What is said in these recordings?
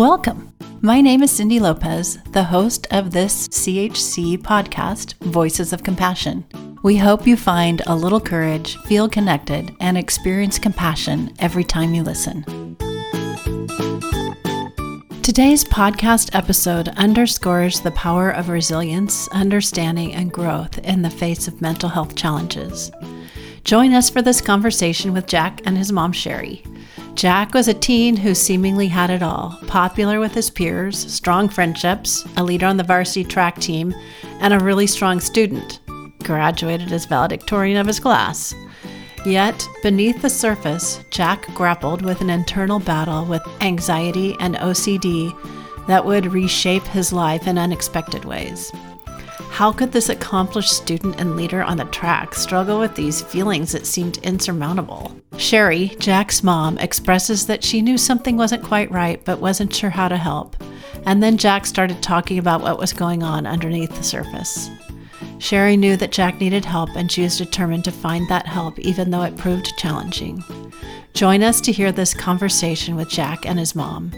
Welcome. My name is Cindy Lopez, the host of this CHC podcast, Voices of Compassion. We hope you find a little courage, feel connected, and experience compassion every time you listen. Today's podcast episode underscores the power of resilience, understanding, and growth in the face of mental health challenges. Join us for this conversation with Jack and his mom, Cheri. Jack was a teen who seemingly had it all popular with his peers, strong friendships, a leader on the varsity track team, and a really strong student. Graduated as valedictorian of his class. Yet, beneath the surface, Jack grappled with an internal battle with anxiety and OCD that would reshape his life in unexpected ways. How could this accomplished student and leader on the track struggle with these feelings that seemed insurmountable? Cheri, Jack's mom, expresses that she knew something wasn't quite right but wasn't sure how to help. And then Jack started talking about what was going on underneath the surface. Cheri knew that Jack needed help and she was determined to find that help even though it proved challenging. Join us to hear this conversation with Jack and his mom.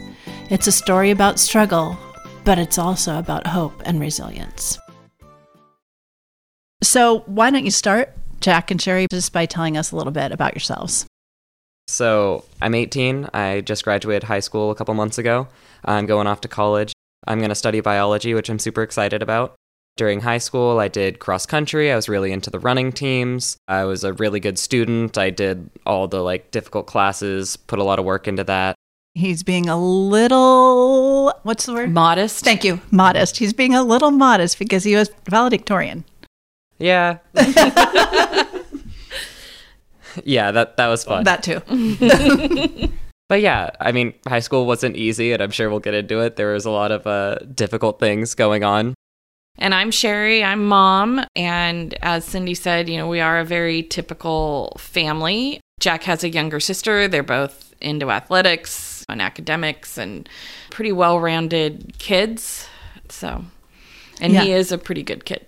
It's a story about struggle, but it's also about hope and resilience. So, why don't you start, Jack and Cheri, just by telling us a little bit about yourselves? So, I'm 18. I just graduated high school a couple months ago. I'm going off to college. I'm going to study biology, which I'm super excited about. During high school, I did cross country. I was really into the running teams. I was a really good student. I did all the like difficult classes, put a lot of work into that. He's being a little, what's the word? Modest. Thank you. Modest. He's being a little modest because he was valedictorian. Yeah. yeah, that that was fun. That too. but yeah, I mean, high school wasn't easy, and I'm sure we'll get into it. There was a lot of uh, difficult things going on. And I'm Cheri, I'm mom. And as Cindy said, you know, we are a very typical family. Jack has a younger sister. They're both into athletics and academics and pretty well rounded kids. So, and Yeah. he is a pretty good kid.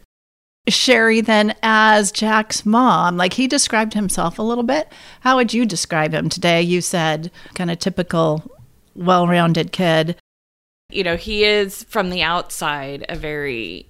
Cheri, then, as Jack's mom, like he described himself a little bit. How would you describe him today? You said kind of typical, well rounded kid. You know, he is from the outside a very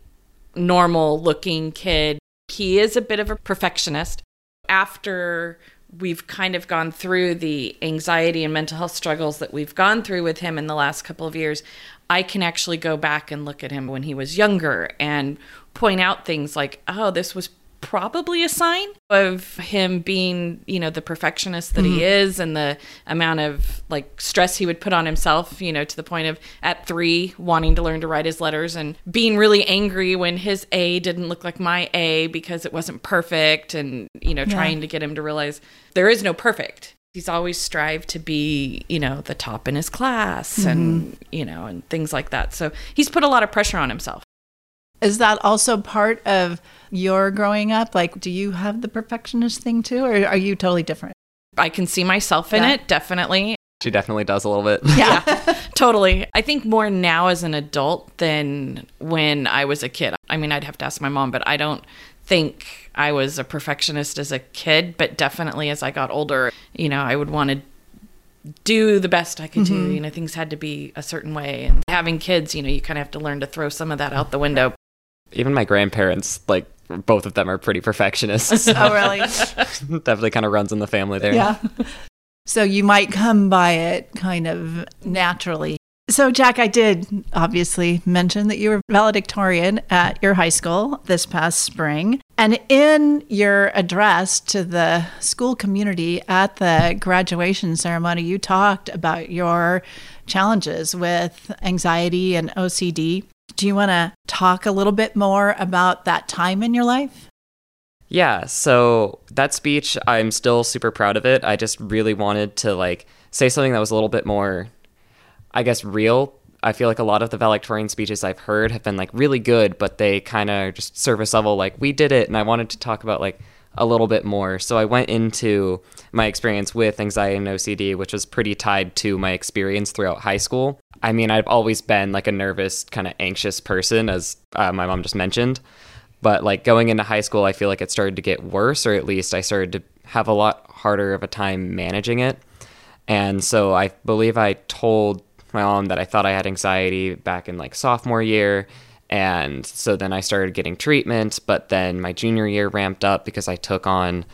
normal looking kid. He is a bit of a perfectionist. After we've kind of gone through the anxiety and mental health struggles that we've gone through with him in the last couple of years, I can actually go back and look at him when he was younger and point out things like, oh, this was probably a sign of him being, you know, the perfectionist that he mm-hmm. is and the amount of like stress he would put on himself, you know, to the point of at three wanting to learn to write his letters and being really angry when his A didn't look like my A because it wasn't perfect and, you know, trying to get him to realize there is no perfect. He's always strived to be, you know, the top in his class and, mm-hmm. you know, and things like that. So he's put a lot of pressure on himself. Is that also part of your growing up? Like, do you have the perfectionist thing too, or are you totally different? I can see myself in Yeah. it, definitely. She definitely does a little bit. Yeah. Totally. I think more now as an adult than when I was a kid. I mean, I'd have to ask my mom, but I don't think I was a perfectionist as a kid, but definitely as I got older, you know, I would want to do the best I could do. Mm-hmm. You know, things had to be a certain way. And having kids, you know, you kind of have to learn to throw some of that out the window. Even my grandparents, like both of them, are pretty perfectionists. oh, really? definitely kind of runs in the family there. Yeah. So you might come by it kind of naturally. So, Jack, I did obviously mention that you were valedictorian at your high school this past spring. And in your address to the school community at the graduation ceremony, you talked about your challenges with anxiety and OCD. Do you want to talk a little bit more about that time in your life? Yeah, so that speech, I'm still super proud of it. I just really wanted to like say something that was a little bit more, I guess, real. I feel like a lot of the valedictorian speeches I've heard have been like really good, but they kind of just surface level, like we did it, and I wanted to talk about like a little bit more. So I went into my experience with anxiety and OCD, which was pretty tied to my experience throughout high school. I mean, I've always been like a nervous, kind of anxious person, as uh, my mom just mentioned. But like going into high school, I feel like it started to get worse, or at least I started to have a lot harder of a time managing it. And so I believe I told my mom that I thought I had anxiety back in like sophomore year. And so then I started getting treatment, but then my junior year ramped up because I took on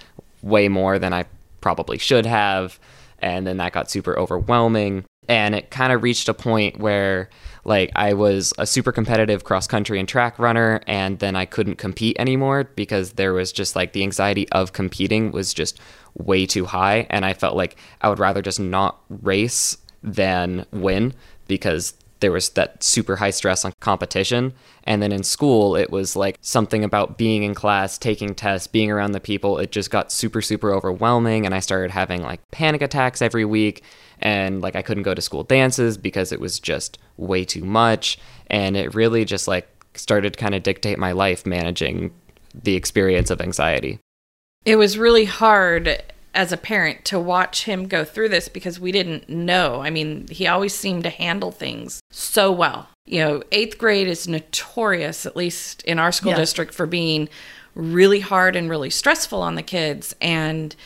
way more than I probably should have. And then that got super overwhelming. And it kind of reached a point where like I was a super competitive cross country and track runner and then I couldn't compete anymore because there was just like the anxiety of competing was just way too high and I felt like I would rather just not race than win because there was that super high stress on competition. And then in school, it was like something about being in class, taking tests, being around the people. It just got super, super overwhelming. And I started having like panic attacks every week. And like I couldn't go to school dances because it was just way too much. And it really just like started kind of dictate my life managing the experience of anxiety. It was really hard as a parent to watch him go through this because we didn't know. I mean, he always seemed to handle things so well. You know, eighth grade is notorious, at least in our school yeah. district, for being really hard and really stressful on the kids. And,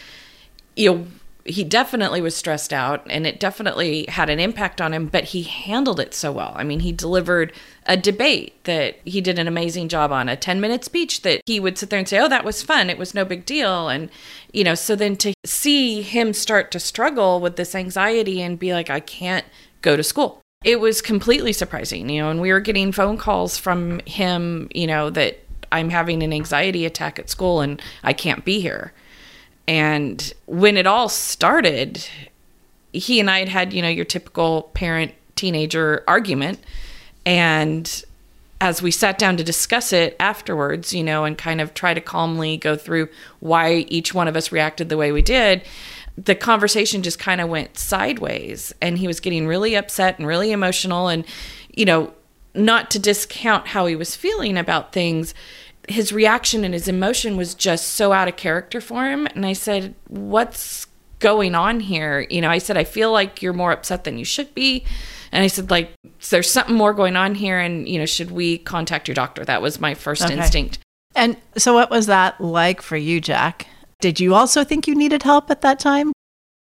you know, he definitely was stressed out and it definitely had an impact on him, but he handled it so well. I mean, he delivered a debate that he did an amazing job on, a 10 minute speech that he would sit there and say, Oh, that was fun. It was no big deal. And, you know, so then to see him start to struggle with this anxiety and be like, I can't go to school. It was completely surprising, you know, and we were getting phone calls from him, you know, that I'm having an anxiety attack at school and I can't be here and when it all started, he and I had had, you know, your typical parent teenager argument. And as we sat down to discuss it afterwards, you know, and kind of try to calmly go through why each one of us reacted the way we did, the conversation just kind of went sideways. And he was getting really upset and really emotional. And, you know, not to discount how he was feeling about things, his reaction and his emotion was just so out of character for him. And I said, What's going on here? You know, I said, I feel like you're more upset than you should be. And I said, like, there's something more going on here. And, you know, should we contact your doctor? That was my first okay. instinct. And so, what was that like for you, Jack? Did you also think you needed help at that time?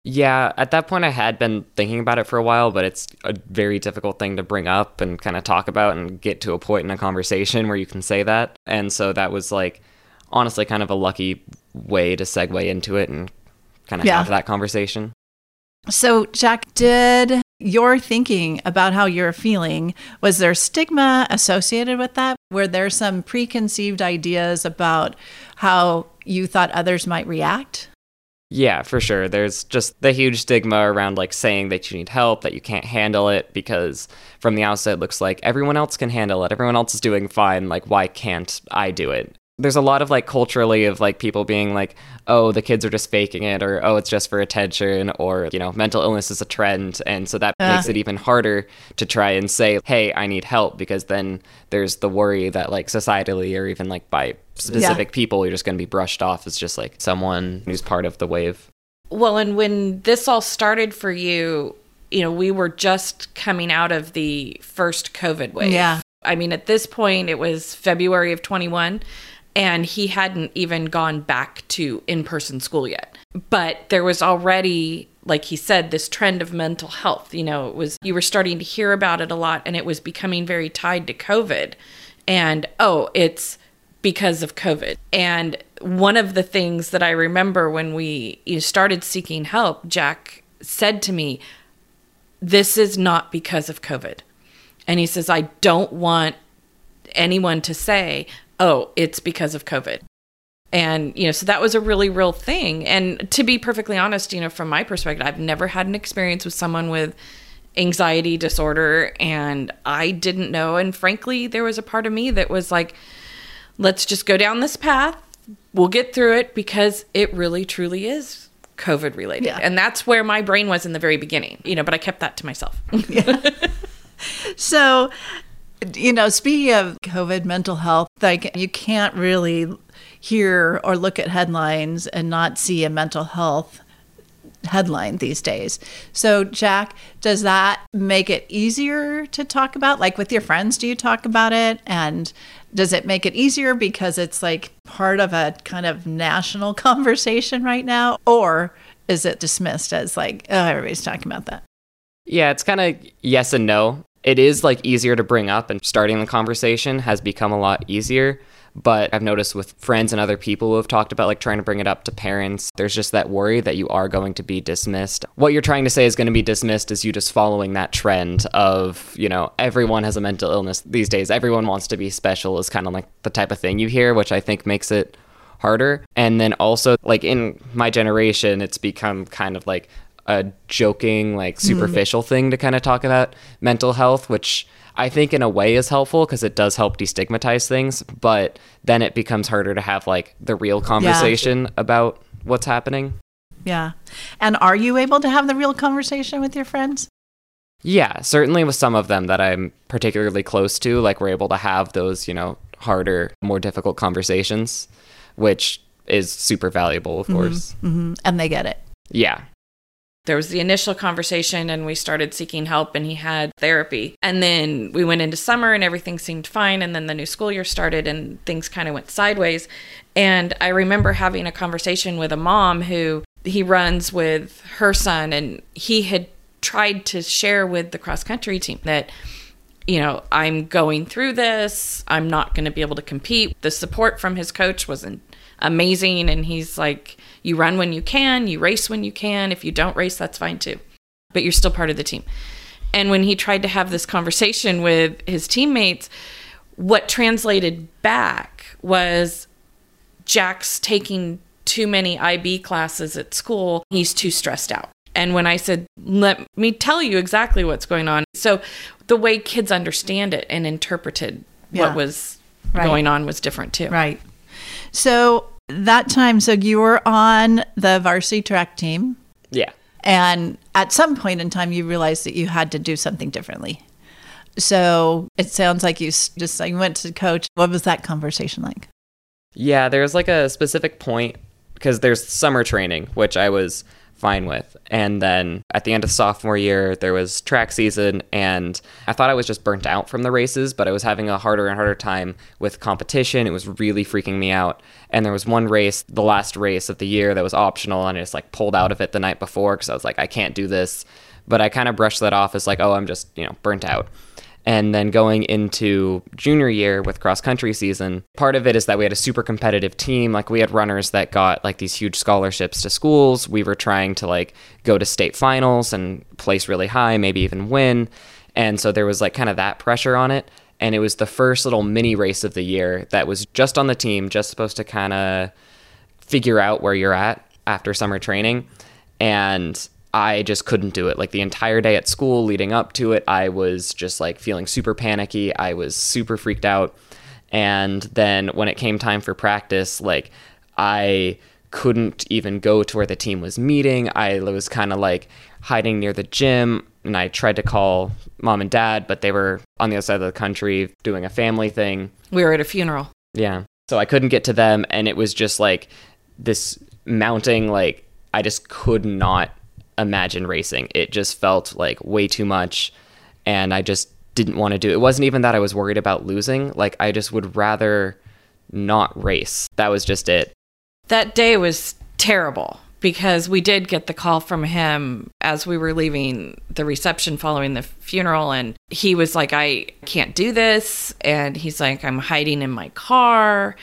Yeah, at that point I had been thinking about it for a while, but it's a very difficult thing to bring up and kind of talk about and get to a point in a conversation where you can say that. And so that was like honestly kind of a lucky way to segue into it and kind of yeah. have that conversation. So, Jack, did your thinking about how you're feeling, was there stigma associated with that? Were there some preconceived ideas about how you thought others might react? Yeah, for sure. There's just the huge stigma around like saying that you need help, that you can't handle it because from the outside it looks like everyone else can handle it. Everyone else is doing fine. Like, why can't I do it? There's a lot of like culturally of like people being like oh the kids are just faking it or oh it's just for attention or you know mental illness is a trend and so that uh. makes it even harder to try and say hey i need help because then there's the worry that like societally or even like by specific yeah. people you're just going to be brushed off as just like someone who's part of the wave well and when this all started for you you know we were just coming out of the first covid wave yeah i mean at this point it was february of 21 and he hadn't even gone back to in-person school yet. But there was already like he said this trend of mental health. You know it was you were starting to hear about it a lot and it was becoming very tied to covid. And oh it's because of covid. And one of the things that i remember when we started seeking help jack said to me this is not because of covid. And he says i don't want anyone to say oh, it's because of COVID. And, you know, so that was a really real thing. And to be perfectly honest, you know, from my perspective, I've never had an experience with someone with anxiety disorder and I didn't know. And frankly, there was a part of me that was like, let's just go down this path. We'll get through it because it really truly is COVID related. Yeah. And that's where my brain was in the very beginning, you know, but I kept that to myself. yeah. So you know, speaking of COVID mental health, like you can't really hear or look at headlines and not see a mental health headline these days. So, Jack, does that make it easier to talk about? Like with your friends, do you talk about it? And does it make it easier because it's like part of a kind of national conversation right now? Or is it dismissed as like, oh, everybody's talking about that? Yeah, it's kind of yes and no. It is like easier to bring up, and starting the conversation has become a lot easier. But I've noticed with friends and other people who have talked about like trying to bring it up to parents, there's just that worry that you are going to be dismissed. What you're trying to say is going to be dismissed is you just following that trend of, you know, everyone has a mental illness these days. Everyone wants to be special is kind of like the type of thing you hear, which I think makes it harder. And then also, like in my generation, it's become kind of like a joking, like superficial mm. thing to kind of talk about mental health, which I think in a way is helpful because it does help destigmatize things, but then it becomes harder to have like the real conversation yeah. about what's happening. Yeah. And are you able to have the real conversation with your friends? Yeah, certainly with some of them that I'm particularly close to, like we're able to have those, you know, harder, more difficult conversations, which is super valuable, of mm-hmm, course. Mm-hmm. And they get it. Yeah there was the initial conversation and we started seeking help and he had therapy. And then we went into summer and everything seemed fine and then the new school year started and things kind of went sideways. And i remember having a conversation with a mom who he runs with her son and he had tried to share with the cross country team that you know i'm going through this i'm not going to be able to compete. The support from his coach wasn't amazing and he's like you run when you can, you race when you can. If you don't race, that's fine too. But you're still part of the team. And when he tried to have this conversation with his teammates, what translated back was Jack's taking too many IB classes at school. He's too stressed out. And when I said, let me tell you exactly what's going on. So the way kids understand it and interpreted yeah. what was right. going on was different too. Right. So that time, so you were on the varsity track team. Yeah. And at some point in time, you realized that you had to do something differently. So it sounds like you just you went to coach. What was that conversation like? Yeah, there's like a specific point because there's summer training, which I was fine with. And then at the end of sophomore year, there was track season, and I thought I was just burnt out from the races, but I was having a harder and harder time with competition. It was really freaking me out. And there was one race, the last race of the year, that was optional, and I just like pulled out of it the night before because I was like, I can't do this. But I kind of brushed that off as like, oh, I'm just, you know, burnt out. And then going into junior year with cross country season, part of it is that we had a super competitive team. Like we had runners that got like these huge scholarships to schools. We were trying to like go to state finals and place really high, maybe even win. And so there was like kind of that pressure on it. And it was the first little mini race of the year that was just on the team, just supposed to kind of figure out where you're at after summer training. And I just couldn't do it. Like the entire day at school leading up to it, I was just like feeling super panicky. I was super freaked out. And then when it came time for practice, like I couldn't even go to where the team was meeting. I was kind of like hiding near the gym and I tried to call mom and dad, but they were on the other side of the country doing a family thing. We were at a funeral. Yeah. So I couldn't get to them and it was just like this mounting like I just could not imagine racing. It just felt like way too much and I just didn't want to do it. It wasn't even that I was worried about losing. Like I just would rather not race. That was just it. That day was terrible because we did get the call from him as we were leaving the reception following the funeral and he was like I can't do this and he's like I'm hiding in my car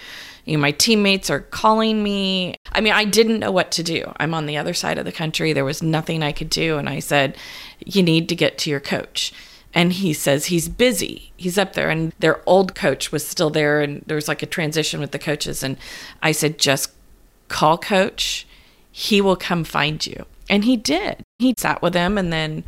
you know, my teammates are calling me. I mean, I didn't know what to do. I'm on the other side of the country. There was nothing I could do. And I said, You need to get to your coach. And he says he's busy. He's up there. And their old coach was still there. And there was like a transition with the coaches. And I said, Just call coach. He will come find you. And he did. He sat with him and then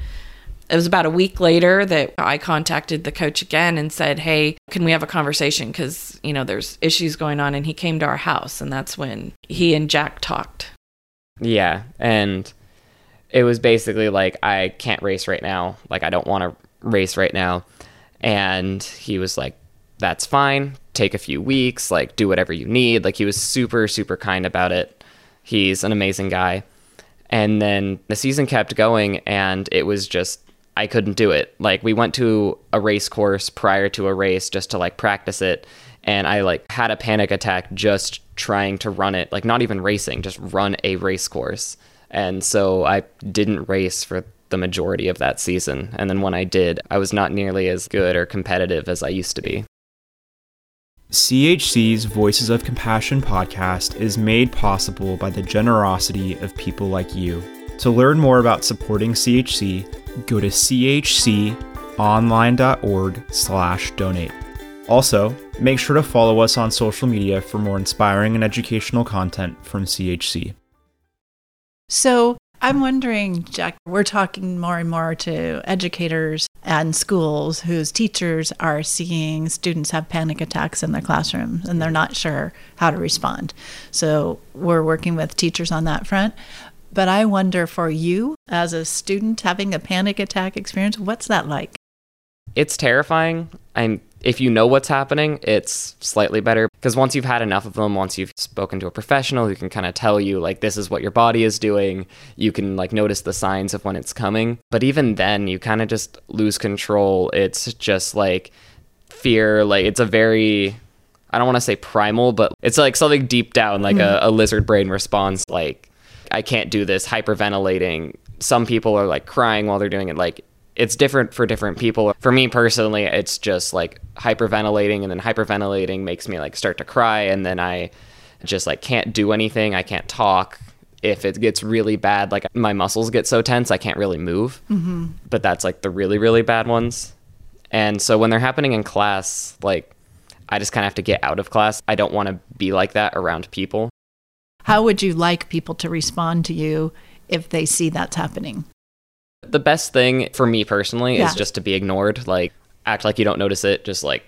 it was about a week later that I contacted the coach again and said, Hey, can we have a conversation? Because, you know, there's issues going on. And he came to our house. And that's when he and Jack talked. Yeah. And it was basically like, I can't race right now. Like, I don't want to race right now. And he was like, That's fine. Take a few weeks. Like, do whatever you need. Like, he was super, super kind about it. He's an amazing guy. And then the season kept going, and it was just I couldn't do it. Like we went to a race course prior to a race just to like practice it and I like had a panic attack just trying to run it, like not even racing, just run a race course. And so I didn't race for the majority of that season. And then when I did, I was not nearly as good or competitive as I used to be. CHC's Voices of Compassion podcast is made possible by the generosity of people like you. To learn more about supporting CHC, go to chconline.org/donate. Also, make sure to follow us on social media for more inspiring and educational content from CHC. So, I'm wondering, Jack, we're talking more and more to educators and schools whose teachers are seeing students have panic attacks in their classrooms and they're not sure how to respond. So, we're working with teachers on that front. But I wonder for you as a student having a panic attack experience, what's that like? It's terrifying. I'm if you know what's happening, it's slightly better because once you've had enough of them, once you've spoken to a professional who can kind of tell you like this is what your body is doing, you can like notice the signs of when it's coming. But even then, you kind of just lose control. It's just like fear, like it's a very I don't want to say primal, but it's like something deep down, like mm. a, a lizard brain response like I can't do this, hyperventilating. Some people are like crying while they're doing it like it's different for different people. For me personally, it's just like hyperventilating, and then hyperventilating makes me like start to cry, and then I just like can't do anything. I can't talk. If it gets really bad, like my muscles get so tense, I can't really move. Mm-hmm. But that's like the really, really bad ones. And so when they're happening in class, like I just kind of have to get out of class. I don't want to be like that around people. How would you like people to respond to you if they see that's happening? The best thing for me personally yeah. is just to be ignored. Like, act like you don't notice it. Just like,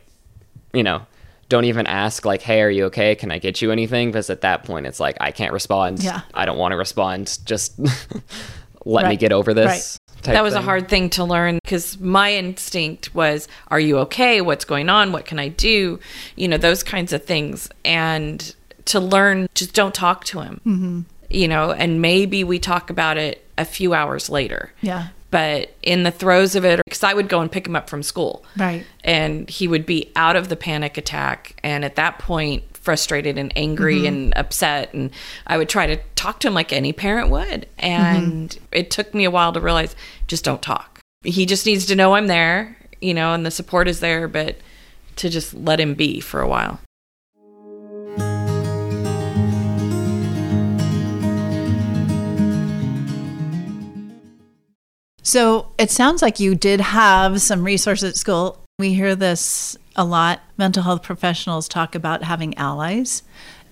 you know, don't even ask, like, hey, are you okay? Can I get you anything? Because at that point, it's like, I can't respond. Yeah. I don't want to respond. Just let right. me get over this. Right. That was thing. a hard thing to learn because my instinct was, Are you okay? What's going on? What can I do? You know, those kinds of things. And to learn, just don't talk to him. Mm-hmm. You know, and maybe we talk about it a few hours later. Yeah. But in the throes of it, because I would go and pick him up from school. Right. And he would be out of the panic attack. And at that point, frustrated and angry mm-hmm. and upset. And I would try to talk to him like any parent would. And mm-hmm. it took me a while to realize just don't talk. He just needs to know I'm there, you know, and the support is there, but to just let him be for a while. So it sounds like you did have some resources at school. We hear this a lot. Mental health professionals talk about having allies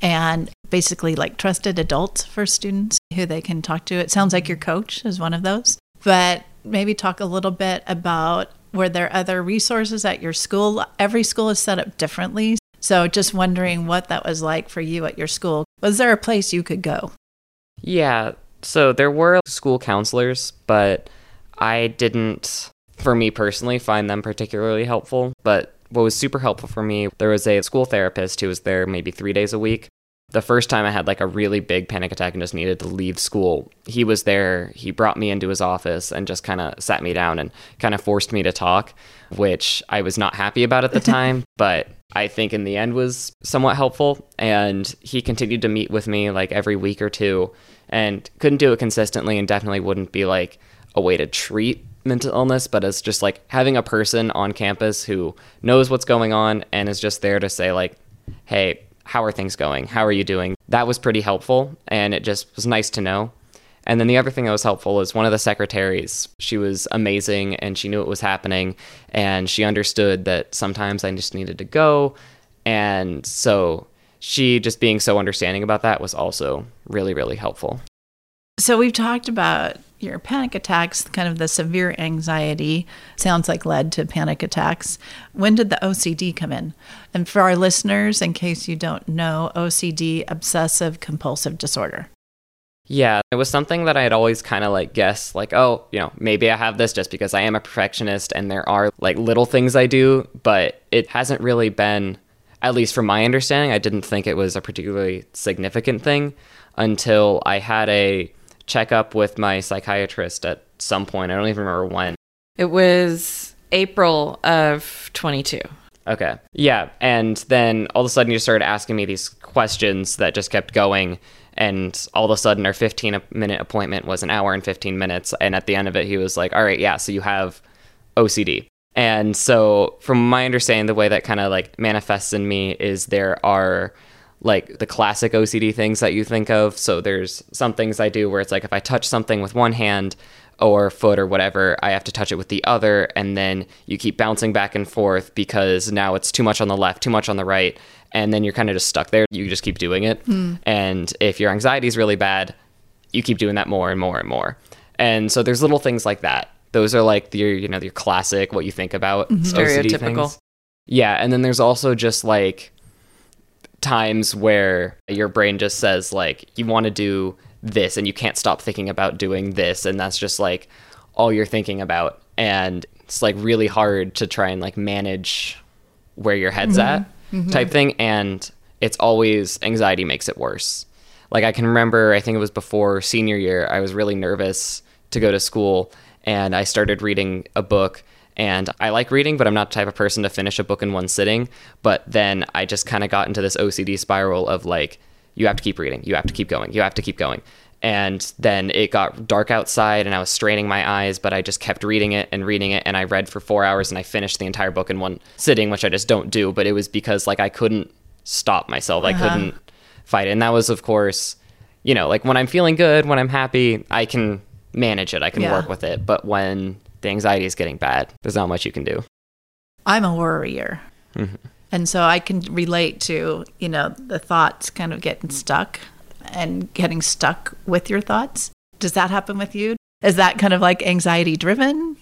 and basically like trusted adults for students who they can talk to. It sounds like your coach is one of those. But maybe talk a little bit about were there other resources at your school? Every school is set up differently. So just wondering what that was like for you at your school. Was there a place you could go? Yeah. So there were school counselors, but I didn't, for me personally, find them particularly helpful. But what was super helpful for me, there was a school therapist who was there maybe three days a week. The first time I had like a really big panic attack and just needed to leave school, he was there. He brought me into his office and just kind of sat me down and kind of forced me to talk, which I was not happy about at the time, but I think in the end was somewhat helpful. And he continued to meet with me like every week or two and couldn't do it consistently and definitely wouldn't be like, a way to treat mental illness, but as just like having a person on campus who knows what's going on and is just there to say, like, hey, how are things going? How are you doing? That was pretty helpful. And it just was nice to know. And then the other thing that was helpful is one of the secretaries. She was amazing and she knew it was happening. And she understood that sometimes I just needed to go. And so she just being so understanding about that was also really, really helpful. So we've talked about your panic attacks, kind of the severe anxiety, sounds like led to panic attacks. When did the OCD come in? And for our listeners, in case you don't know, OCD, obsessive compulsive disorder. Yeah, it was something that I had always kind of like guessed, like, oh, you know, maybe I have this just because I am a perfectionist and there are like little things I do, but it hasn't really been, at least from my understanding, I didn't think it was a particularly significant thing until I had a check up with my psychiatrist at some point. I don't even remember when. It was April of 22. Okay. Yeah. And then all of a sudden you started asking me these questions that just kept going. And all of a sudden, our 15 minute appointment was an hour and 15 minutes. And at the end of it, he was like, All right, yeah, so you have OCD. And so, from my understanding, the way that kind of like manifests in me is there are like the classic OCD things that you think of. So, there's some things I do where it's like if I touch something with one hand, or foot or whatever, I have to touch it with the other. And then you keep bouncing back and forth because now it's too much on the left, too much on the right. And then you're kind of just stuck there. You just keep doing it. Mm. And if your anxiety is really bad, you keep doing that more and more and more. And so there's little things like that. Those are like your, you know, your classic, what you think about mm-hmm. stereotypical. Things. Yeah. And then there's also just like times where your brain just says, like, you want to do this and you can't stop thinking about doing this and that's just like all you're thinking about and it's like really hard to try and like manage where your head's mm-hmm. at mm-hmm. type thing and it's always anxiety makes it worse like i can remember i think it was before senior year i was really nervous to go to school and i started reading a book and I like reading, but I'm not the type of person to finish a book in one sitting. But then I just kind of got into this OCD spiral of like, you have to keep reading. You have to keep going. You have to keep going. And then it got dark outside and I was straining my eyes, but I just kept reading it and reading it. And I read for four hours and I finished the entire book in one sitting, which I just don't do. But it was because like I couldn't stop myself. Uh-huh. I couldn't fight it. And that was, of course, you know, like when I'm feeling good, when I'm happy, I can manage it. I can yeah. work with it. But when the anxiety is getting bad, there's not much you can do. I'm a worrier. Mm-hmm. And so I can relate to, you know, the thoughts kind of getting stuck and getting stuck with your thoughts. Does that happen with you? Is that kind of like anxiety driven?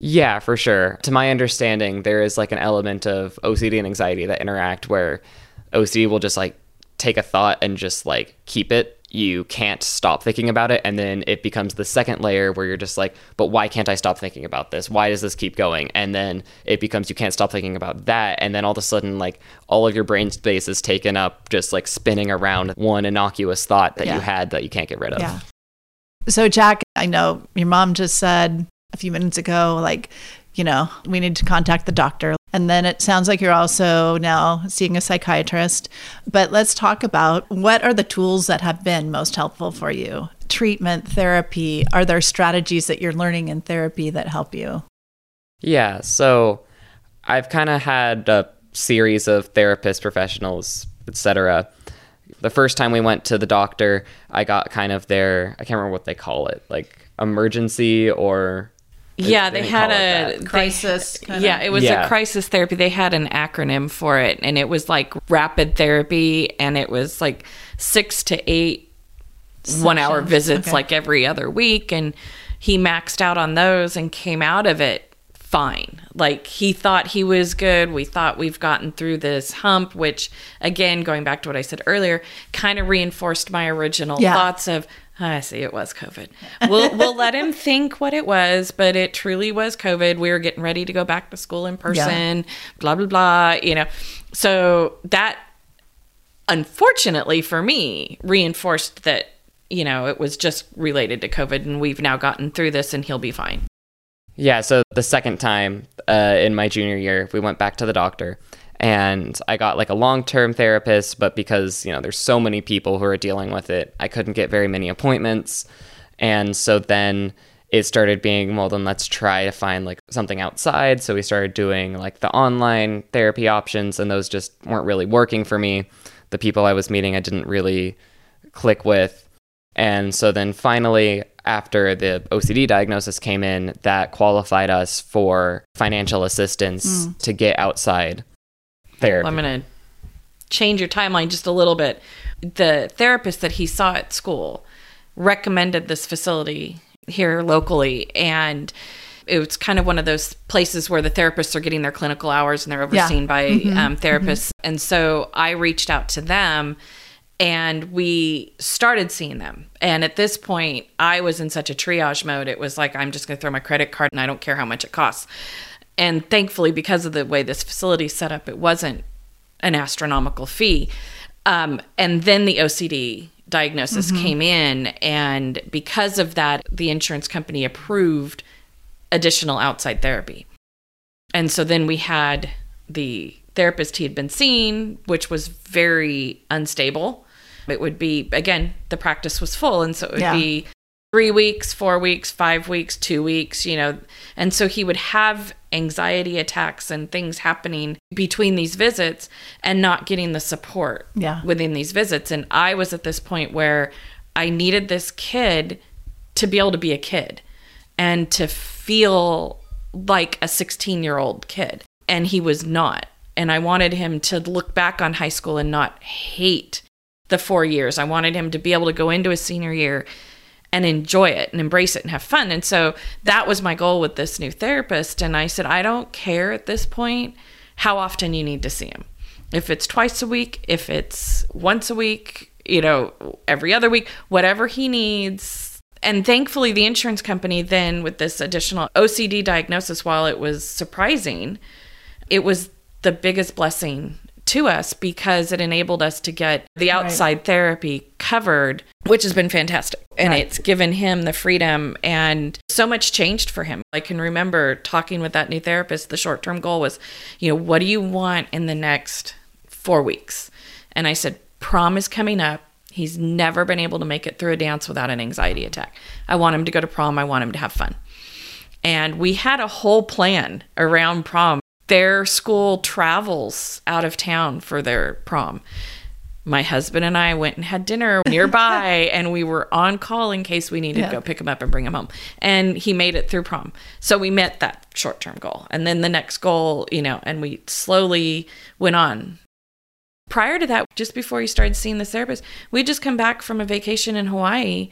Yeah, for sure. To my understanding, there is like an element of OCD and anxiety that interact where OCD will just like take a thought and just like keep it you can't stop thinking about it and then it becomes the second layer where you're just like but why can't i stop thinking about this? Why does this keep going? And then it becomes you can't stop thinking about that. And then all of a sudden like all of your brain space is taken up just like spinning around one innocuous thought that yeah. you had that you can't get rid of. Yeah. So jack i know your mom just said a few minutes ago like you know we need to contact the doctor and then it sounds like you're also now seeing a psychiatrist. But let's talk about what are the tools that have been most helpful for you? Treatment, therapy. Are there strategies that you're learning in therapy that help you? Yeah. So I've kind of had a series of therapists, professionals, etc. The first time we went to the doctor, I got kind of their, I can't remember what they call it, like emergency or yeah, they, they had a crisis. They, yeah, it was yeah. a crisis therapy. They had an acronym for it, and it was like rapid therapy, and it was like six to eight Sessions. one hour visits, okay. like every other week. And he maxed out on those and came out of it fine. Like he thought he was good. We thought we've gotten through this hump, which again, going back to what I said earlier, kind of reinforced my original yeah. thoughts of I see it was COVID. We'll we'll let him think what it was, but it truly was COVID. We were getting ready to go back to school in person, yeah. blah blah blah, you know. So that unfortunately for me reinforced that, you know, it was just related to COVID and we've now gotten through this and he'll be fine. Yeah, so the second time uh, in my junior year, we went back to the doctor and I got like a long-term therapist, but because, you know, there's so many people who are dealing with it, I couldn't get very many appointments. And so then it started being, well, then let's try to find like something outside. So we started doing like the online therapy options, and those just weren't really working for me. The people I was meeting, I didn't really click with. And so then finally, after the OCD diagnosis came in, that qualified us for financial assistance mm. to get outside therapy. I'm going to change your timeline just a little bit. The therapist that he saw at school recommended this facility here locally and it was kind of one of those places where the therapists are getting their clinical hours and they're overseen yeah. by mm-hmm. um, therapists. Mm-hmm. And so I reached out to them and we started seeing them. And at this point, I was in such a triage mode. It was like, I'm just going to throw my credit card and I don't care how much it costs and thankfully because of the way this facility is set up it wasn't an astronomical fee um, and then the ocd diagnosis mm-hmm. came in and because of that the insurance company approved additional outside therapy and so then we had the therapist he had been seeing which was very unstable It would be, again, the practice was full. And so it would Yeah. be three weeks, four weeks, five weeks, two weeks, you know. And so he would have anxiety attacks and things happening between these visits and not getting the support Yeah. within these visits. And I was at this point where I needed this kid to be able to be a kid and to feel like a 16 year old kid. And he was not. And I wanted him to look back on high school and not hate the four years. I wanted him to be able to go into his senior year and enjoy it and embrace it and have fun. And so that was my goal with this new therapist. And I said, I don't care at this point how often you need to see him. If it's twice a week, if it's once a week, you know, every other week, whatever he needs. And thankfully, the insurance company then, with this additional OCD diagnosis, while it was surprising, it was the biggest blessing to us because it enabled us to get the outside therapy covered, which has been fantastic. And it's given him the freedom and so much changed for him. I can remember talking with that new therapist. The short term goal was, you know, what do you want in the next four weeks? And I said, prom is coming up. He's never been able to make it through a dance without an anxiety attack. I want him to go to prom. I want him to have fun. And we had a whole plan around prom. Their school travels out of town for their prom. My husband and I went and had dinner nearby, and we were on call in case we needed Yeah. to go pick him up and bring him home. And he made it through prom. So we met that short term goal. And then the next goal, you know, and we slowly went on. Prior to that, just before you started seeing the therapist, we just come back from a vacation in Hawaii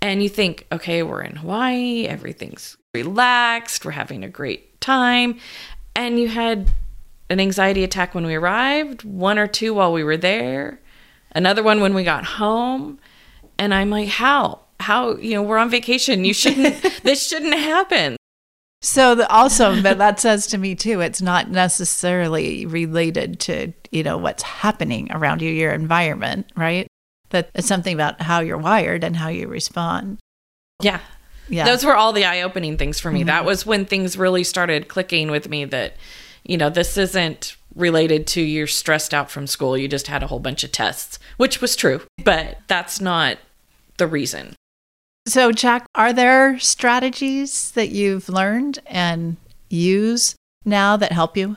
and you think, okay, we're in Hawaii, everything's relaxed, we're having a great time. And you had an anxiety attack when we arrived, one or two while we were there, another one when we got home. And I'm like, how? How, you know, we're on vacation. You shouldn't, this shouldn't happen. So the, also, but that says to me too, it's not necessarily related to you know what's happening around you, your environment, right? That it's something about how you're wired and how you respond. Yeah. Yeah, Those were all the eye opening things for me. That mm-hmm. was when things really started clicking with me that, you know, this isn't related to you're stressed out from school. You just had a whole bunch of tests, which was true, but that's not the reason. So, Jack, are there strategies that you've learned and use now that help you?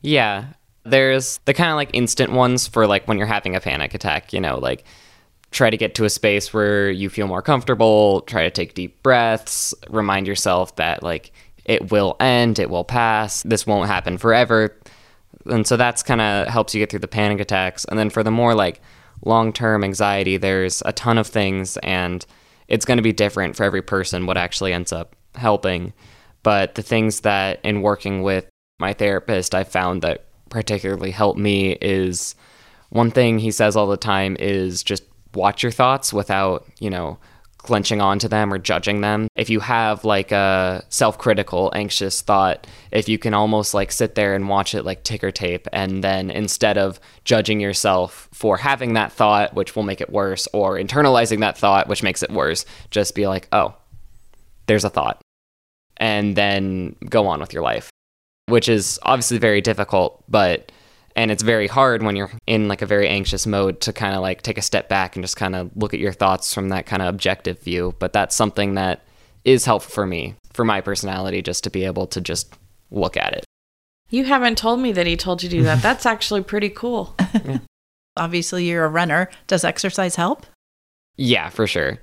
Yeah. There's the kind of like instant ones for like when you're having a panic attack, you know, like try to get to a space where you feel more comfortable, try to take deep breaths, remind yourself that like it will end, it will pass, this won't happen forever. And so that's kind of helps you get through the panic attacks. And then for the more like long-term anxiety, there's a ton of things and it's going to be different for every person what actually ends up helping. But the things that in working with my therapist I found that particularly helped me is one thing he says all the time is just watch your thoughts without, you know, clenching onto them or judging them. If you have like a self-critical, anxious thought, if you can almost like sit there and watch it like ticker tape and then instead of judging yourself for having that thought, which will make it worse, or internalizing that thought, which makes it worse, just be like, "Oh, there's a thought." And then go on with your life, which is obviously very difficult, but and it's very hard when you're in like a very anxious mode to kind of like take a step back and just kind of look at your thoughts from that kind of objective view but that's something that is helpful for me for my personality just to be able to just look at it You haven't told me that he told you to do that. That's actually pretty cool. Obviously, you're a runner. Does exercise help? yeah for sure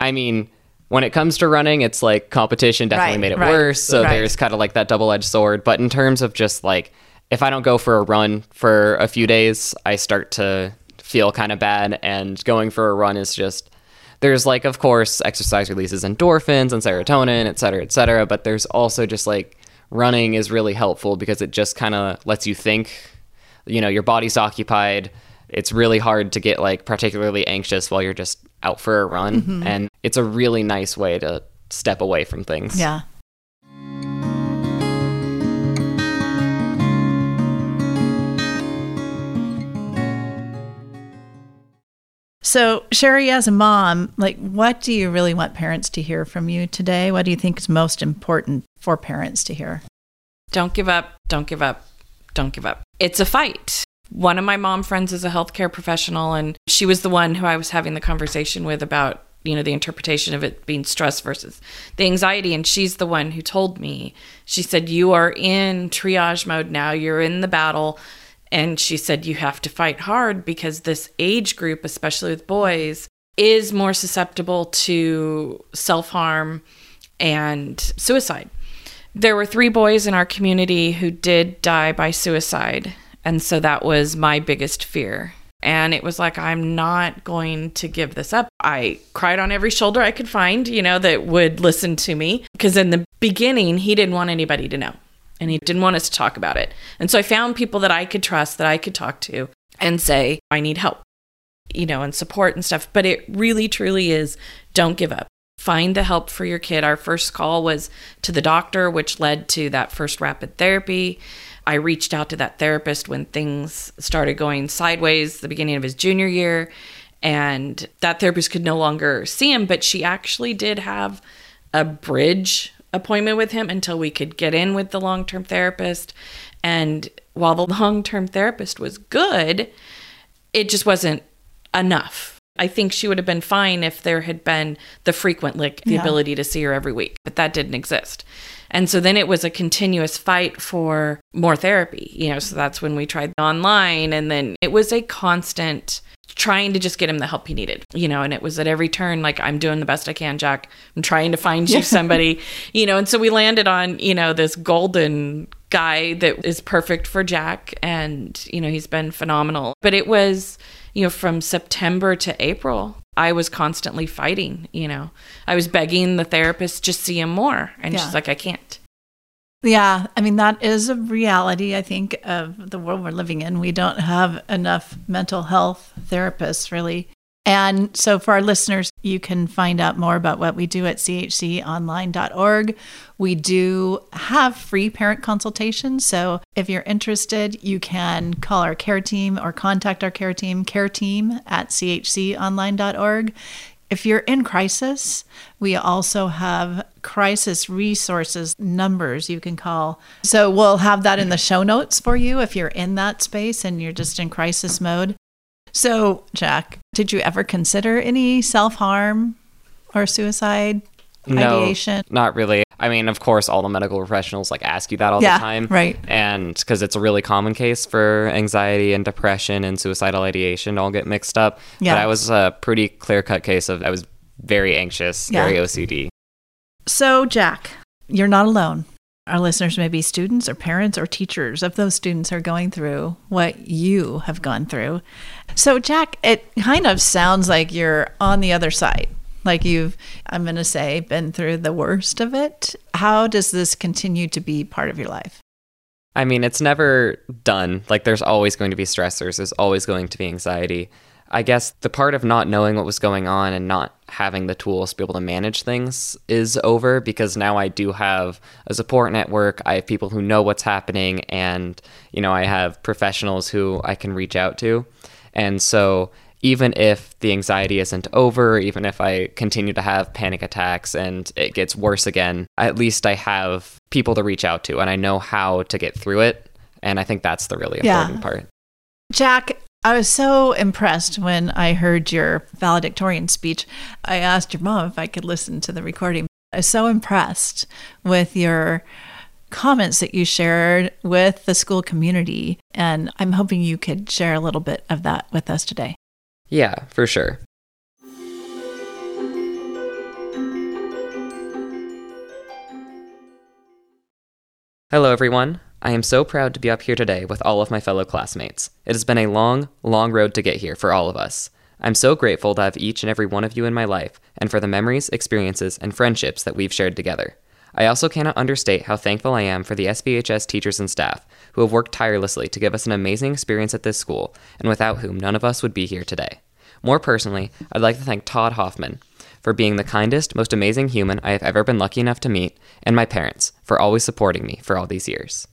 i mean when it comes to running it's like competition definitely Right, made it right, worse so right. there's kind of like that double-edged sword but in terms of just like if i don't go for a run for a few days i start to feel kind of bad and going for a run is just there's like of course exercise releases endorphins and serotonin et cetera et cetera but there's also just like running is really helpful because it just kind of lets you think you know your body's occupied. It's really hard to get like particularly anxious while you're just out for a run mm-hmm. and it's a really nice way to step away from things. Yeah. So, Cheri, as a mom, like, what do you really want parents to hear from you today? What do you think is most important for parents to hear? Don't give up. Don't give up. Don't give up. It's a fight. One of my mom friends is a healthcare professional, and she was the one who I was having the conversation with about you know the interpretation of it being stress versus the anxiety and she's the one who told me she said you are in triage mode now you're in the battle and she said you have to fight hard because this age group especially with boys is more susceptible to self-harm and suicide there were three boys in our community who did die by suicide and so that was my biggest fear and it was like, I'm not going to give this up. I cried on every shoulder I could find, you know, that would listen to me. Because in the beginning, he didn't want anybody to know and he didn't want us to talk about it. And so I found people that I could trust, that I could talk to and say, I need help, you know, and support and stuff. But it really, truly is don't give up. Find the help for your kid. Our first call was to the doctor, which led to that first rapid therapy. I reached out to that therapist when things started going sideways, the beginning of his junior year, and that therapist could no longer see him, but she actually did have a bridge appointment with him until we could get in with the long term therapist. And while the long term therapist was good, it just wasn't enough. I think she would have been fine if there had been the frequent, like the Yeah. ability to see her every week, but that didn't exist. And so then it was a continuous fight for more therapy, you know. So that's when we tried online. And then it was a constant trying to just get him the help he needed, you know. And it was at every turn, like, I'm doing the best I can, Jack. I'm trying to find you somebody, you know. And so we landed on, you know, this golden guy that is perfect for Jack. And, you know, he's been phenomenal. But it was, you know, from September to April, I was constantly fighting, you know. I was begging the therapist just see him more. And Yeah. she's like, I can't. Yeah, I mean that is a reality I think of the world we're living in. We don't have enough mental health therapists really. And so for our listeners, you can find out more about what we do at chconline.org. We do have free parent consultations, so if you're interested, you can call our care team or contact our care team, care team at chconline.org. If you're in crisis, we also have crisis resources numbers you can call. So we'll have that in the show notes for you if you're in that space and you're just in crisis mode. So, Jack, did you ever consider any self harm or suicide No, ideation? not really. I mean, of course, all the medical professionals like ask you that all Yeah, the time, right. And because it's a really common case for anxiety and depression and suicidal ideation all get mixed up. Yeah. But I was a pretty clear cut case of I was very anxious, Yeah. very OCD. So, Jack, you're not alone. Our listeners may be students or parents or teachers of those students who are going through what you have gone through. So, Jack, it kind of sounds like you're on the other side. Like you've, I'm going to say, been through the worst of it. How does this continue to be part of your life? I mean, it's never done. Like, there's always going to be stressors, there's always going to be anxiety. I guess the part of not knowing what was going on and not having the tools to be able to manage things is over because now I do have a support network. I have people who know what's happening, and, you know, I have professionals who I can reach out to. And so, even if the anxiety isn't over, even if I continue to have panic attacks and it gets worse again, at least I have people to reach out to and I know how to get through it. And I think that's the really Yeah. important part. Jack, I was so impressed when I heard your valedictorian speech. I asked your mom if I could listen to the recording. I was so impressed with your comments that you shared with the school community. And I'm hoping you could share a little bit of that with us today. Yeah, for sure. Hello, everyone. I am so proud to be up here today with all of my fellow classmates. It has been a long, long road to get here for all of us. I'm so grateful to have each and every one of you in my life and for the memories, experiences, and friendships that we've shared together. I also cannot understate how thankful I am for the SVHS teachers and staff who have worked tirelessly to give us an amazing experience at this school and without whom none of us would be here today. More personally, I'd like to thank Todd Hoffman for being the kindest, most amazing human I have ever been lucky enough to meet, and my parents for always supporting me for all these years.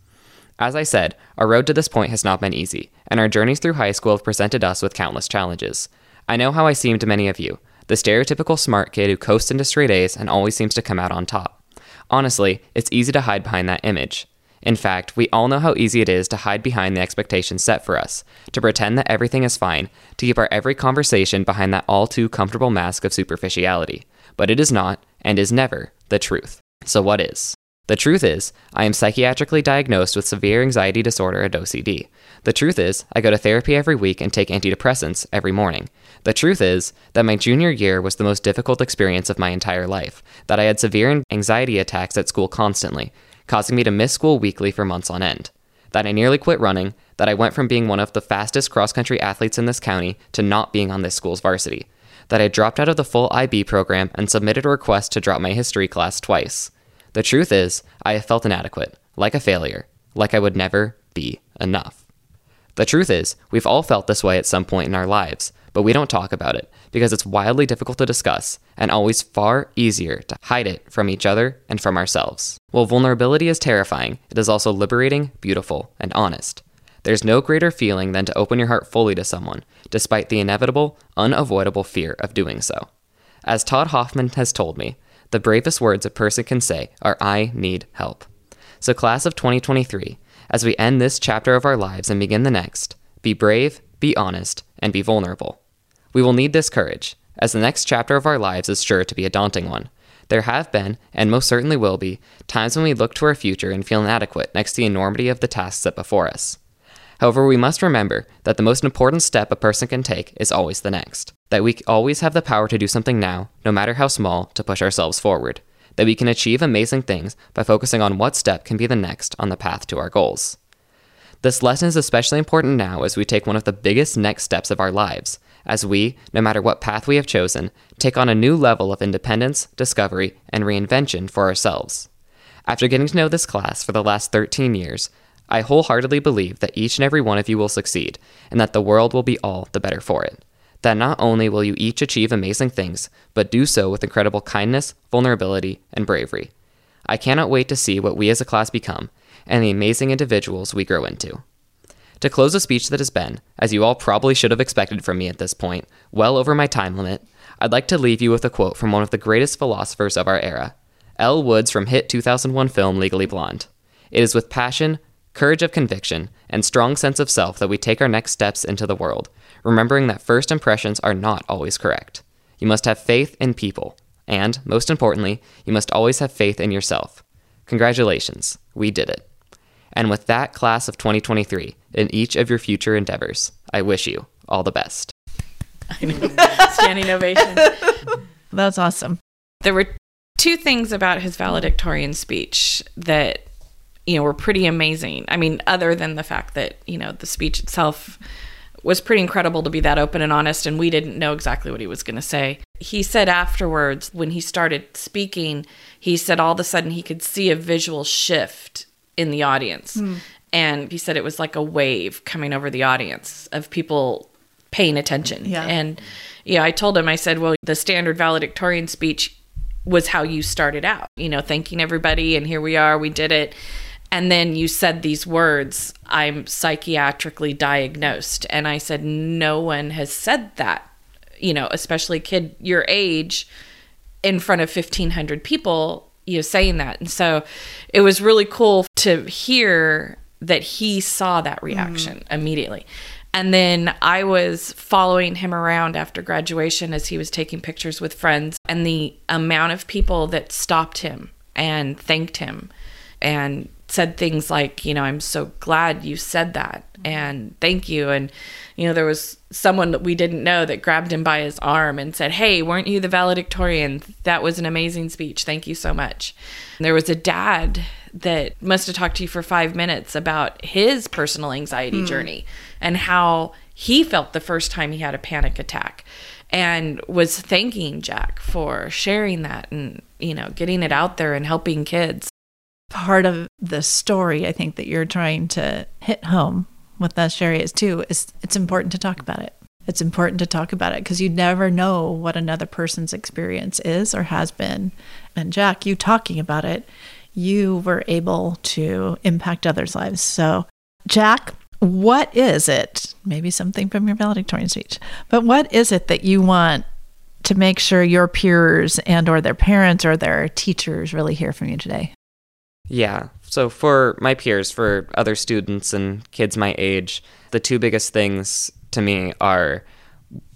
As I said, our road to this point has not been easy, and our journeys through high school have presented us with countless challenges. I know how I seem to many of you the stereotypical smart kid who coasts into straight A's and always seems to come out on top. Honestly, it's easy to hide behind that image. In fact, we all know how easy it is to hide behind the expectations set for us, to pretend that everything is fine, to keep our every conversation behind that all too comfortable mask of superficiality. But it is not, and is never, the truth. So, what is? The truth is, I am psychiatrically diagnosed with severe anxiety disorder and OCD. The truth is, I go to therapy every week and take antidepressants every morning. The truth is that my junior year was the most difficult experience of my entire life, that I had severe anxiety attacks at school constantly, causing me to miss school weekly for months on end. That I nearly quit running, that I went from being one of the fastest cross country athletes in this county to not being on this school's varsity. That I dropped out of the full IB program and submitted a request to drop my history class twice. The truth is, I have felt inadequate, like a failure, like I would never be enough. The truth is, we've all felt this way at some point in our lives, but we don't talk about it because it's wildly difficult to discuss and always far easier to hide it from each other and from ourselves. While vulnerability is terrifying, it is also liberating, beautiful, and honest. There's no greater feeling than to open your heart fully to someone, despite the inevitable, unavoidable fear of doing so. As Todd Hoffman has told me, the bravest words a person can say are, I need help. So, class of 2023, as we end this chapter of our lives and begin the next, be brave, be honest, and be vulnerable. We will need this courage, as the next chapter of our lives is sure to be a daunting one. There have been, and most certainly will be, times when we look to our future and feel inadequate next to the enormity of the tasks set before us. However, we must remember that the most important step a person can take is always the next. That we always have the power to do something now, no matter how small, to push ourselves forward. That we can achieve amazing things by focusing on what step can be the next on the path to our goals. This lesson is especially important now as we take one of the biggest next steps of our lives, as we, no matter what path we have chosen, take on a new level of independence, discovery, and reinvention for ourselves. After getting to know this class for the last 13 years, I wholeheartedly believe that each and every one of you will succeed, and that the world will be all the better for it. That not only will you each achieve amazing things, but do so with incredible kindness, vulnerability, and bravery. I cannot wait to see what we as a class become, and the amazing individuals we grow into. To close a speech that has been, as you all probably should have expected from me at this point, well over my time limit, I'd like to leave you with a quote from one of the greatest philosophers of our era, Elle Woods from hit 2001 film Legally Blonde. It is with passion, courage of conviction, and strong sense of self that we take our next steps into the world, remembering that first impressions are not always correct. You must have faith in people, and, most importantly, you must always have faith in yourself. Congratulations, we did it. And with that class of 2023 in each of your future endeavors, I wish you all the best. Standing ovation. That's awesome. There were two things about his valedictorian speech that you know were pretty amazing. I mean, other than the fact that you know the speech itself was pretty incredible to be that open and honest, and we didn't know exactly what he was going to say. He said afterwards, when he started speaking, he said all of a sudden he could see a visual shift in the audience. Mm. And he said it was like a wave coming over the audience of people paying attention. Yeah. And yeah, I told him, I said, well, the standard valedictorian speech was how you started out, you know, thanking everybody, and here we are, we did it. And then you said these words, I'm psychiatrically diagnosed. And I said, no one has said that, you know, especially kid your age in front of 1,500 people you know saying that and so it was really cool to hear that he saw that reaction mm. immediately and then I was following him around after graduation as he was taking pictures with friends, and the amount of people that stopped him and thanked him and said things like, you know, I'm so glad you said that and thank you. And, you know, there was someone that we didn't know that grabbed him by his arm and said, Hey, weren't you the valedictorian? That was an amazing speech. Thank you so much. And there was a dad that must have talked to you for five minutes about his personal anxiety mm. journey and how he felt the first time he had a panic attack and was thanking Jack for sharing that and, you know, getting it out there and helping kids. Part of the story I think that you're trying to hit home with us, Cheri, is too, is it's important to talk about it. It's important to talk about it because you never know what another person's experience is or has been. And Jack, you talking about it you were able to impact others' lives. So, Jack, what is it? Maybe something from your valedictorian speech, but what is it that you want to make sure your peers and or their parents or their teachers really hear from you today? Yeah. So for my peers, for other students and kids my age, the two biggest things to me are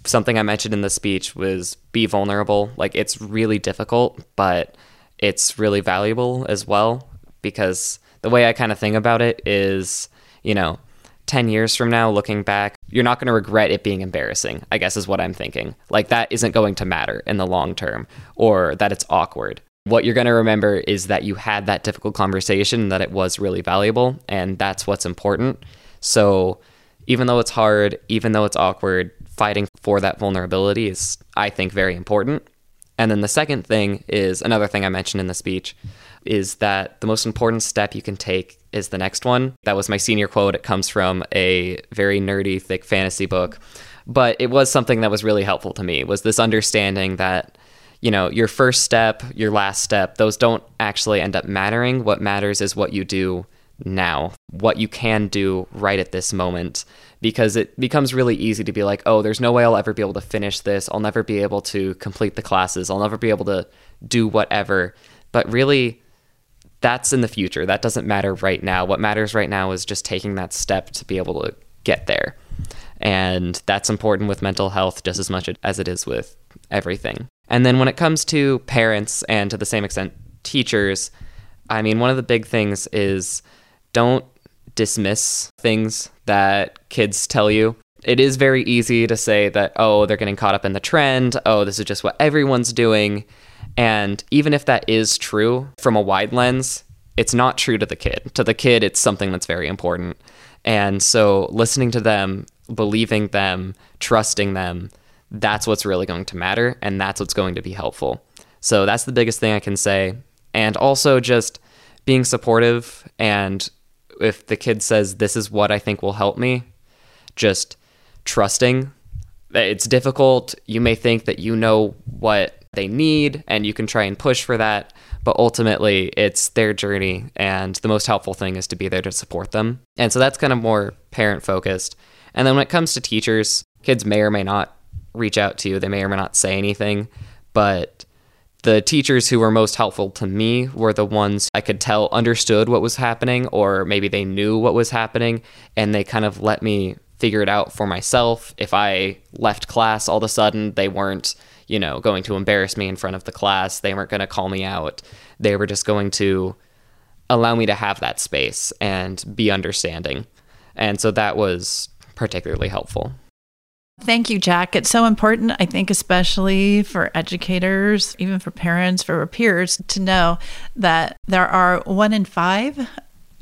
something I mentioned in the speech was be vulnerable. Like it's really difficult, but it's really valuable as well because the way I kind of think about it is, you know, 10 years from now looking back, you're not going to regret it being embarrassing, I guess is what I'm thinking. Like that isn't going to matter in the long term or that it's awkward. What you're going to remember is that you had that difficult conversation, that it was really valuable, and that's what's important. So, even though it's hard, even though it's awkward, fighting for that vulnerability is, I think, very important. And then the second thing is another thing I mentioned in the speech is that the most important step you can take is the next one. That was my senior quote. It comes from a very nerdy, thick fantasy book, but it was something that was really helpful to me. Was this understanding that you know your first step, your last step, those don't actually end up mattering. What matters is what you do now, what you can do right at this moment, because it becomes really easy to be like, oh, there's no way I'll ever be able to finish this. I'll never be able to complete the classes. I'll never be able to do whatever. But really, that's in the future. That doesn't matter right now. What matters right now is just taking that step to be able to get there. And that's important with mental health just as much as it is with everything. And then when it comes to parents and to the same extent teachers, I mean, one of the big things is don't dismiss things that kids tell you. It is very easy to say that, oh, they're getting caught up in the trend. Oh, this is just what everyone's doing. And even if that is true from a wide lens, it's not true to the kid. To the kid, it's something that's very important. And so listening to them, believing them, trusting them, that's what's really going to matter. And that's what's going to be helpful. So that's the biggest thing I can say. And also just being supportive. And if the kid says, this is what I think will help me, just trusting. It's difficult. You may think that you know what they need and you can try and push for that but ultimately it's their journey and the most helpful thing is to be there to support them and so that's kind of more parent focused and then when it comes to teachers kids may or may not reach out to you they may or may not say anything but the teachers who were most helpful to me were the ones I could tell understood what was happening, or maybe they knew what was happening, and they kind of let me figure it out for myself. If I left class all of a sudden, they weren't you know, going to embarrass me in front of the class. They weren't going to call me out. They were just going to allow me to have that space and be understanding. And so that was particularly helpful. Thank you, Jack. It's so important, I think, especially for educators, even for parents, for peers, to know that there are one in five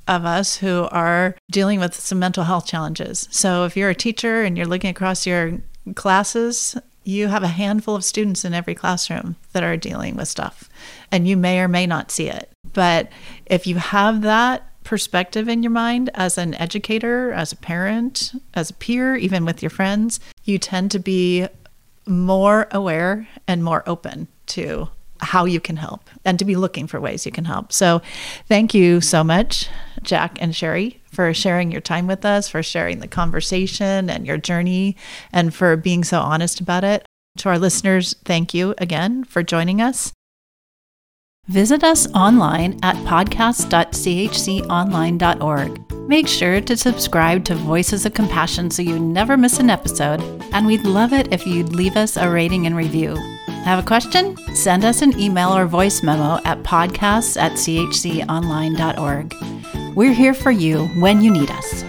of us who are dealing with some mental health challenges. So if you're a teacher and you're looking across your classes you have a handful of students in every classroom that are dealing with stuff, and you may or may not see it. But if you have that perspective in your mind as an educator, as a parent, as a peer, even with your friends, you tend to be more aware and more open to how you can help and to be looking for ways you can help. So, thank you so much, Jack and Cheri, for sharing your time with us, for sharing the conversation and your journey, and for being so honest about it. To our listeners, thank you again for joining us. Visit us online at podcast.chconline.org. Make sure to subscribe to Voices of Compassion so you never miss an episode, and we'd love it if you'd leave us a rating and review. Have a question? Send us an email or voice memo at podcasts at chconline.org. We're here for you when you need us.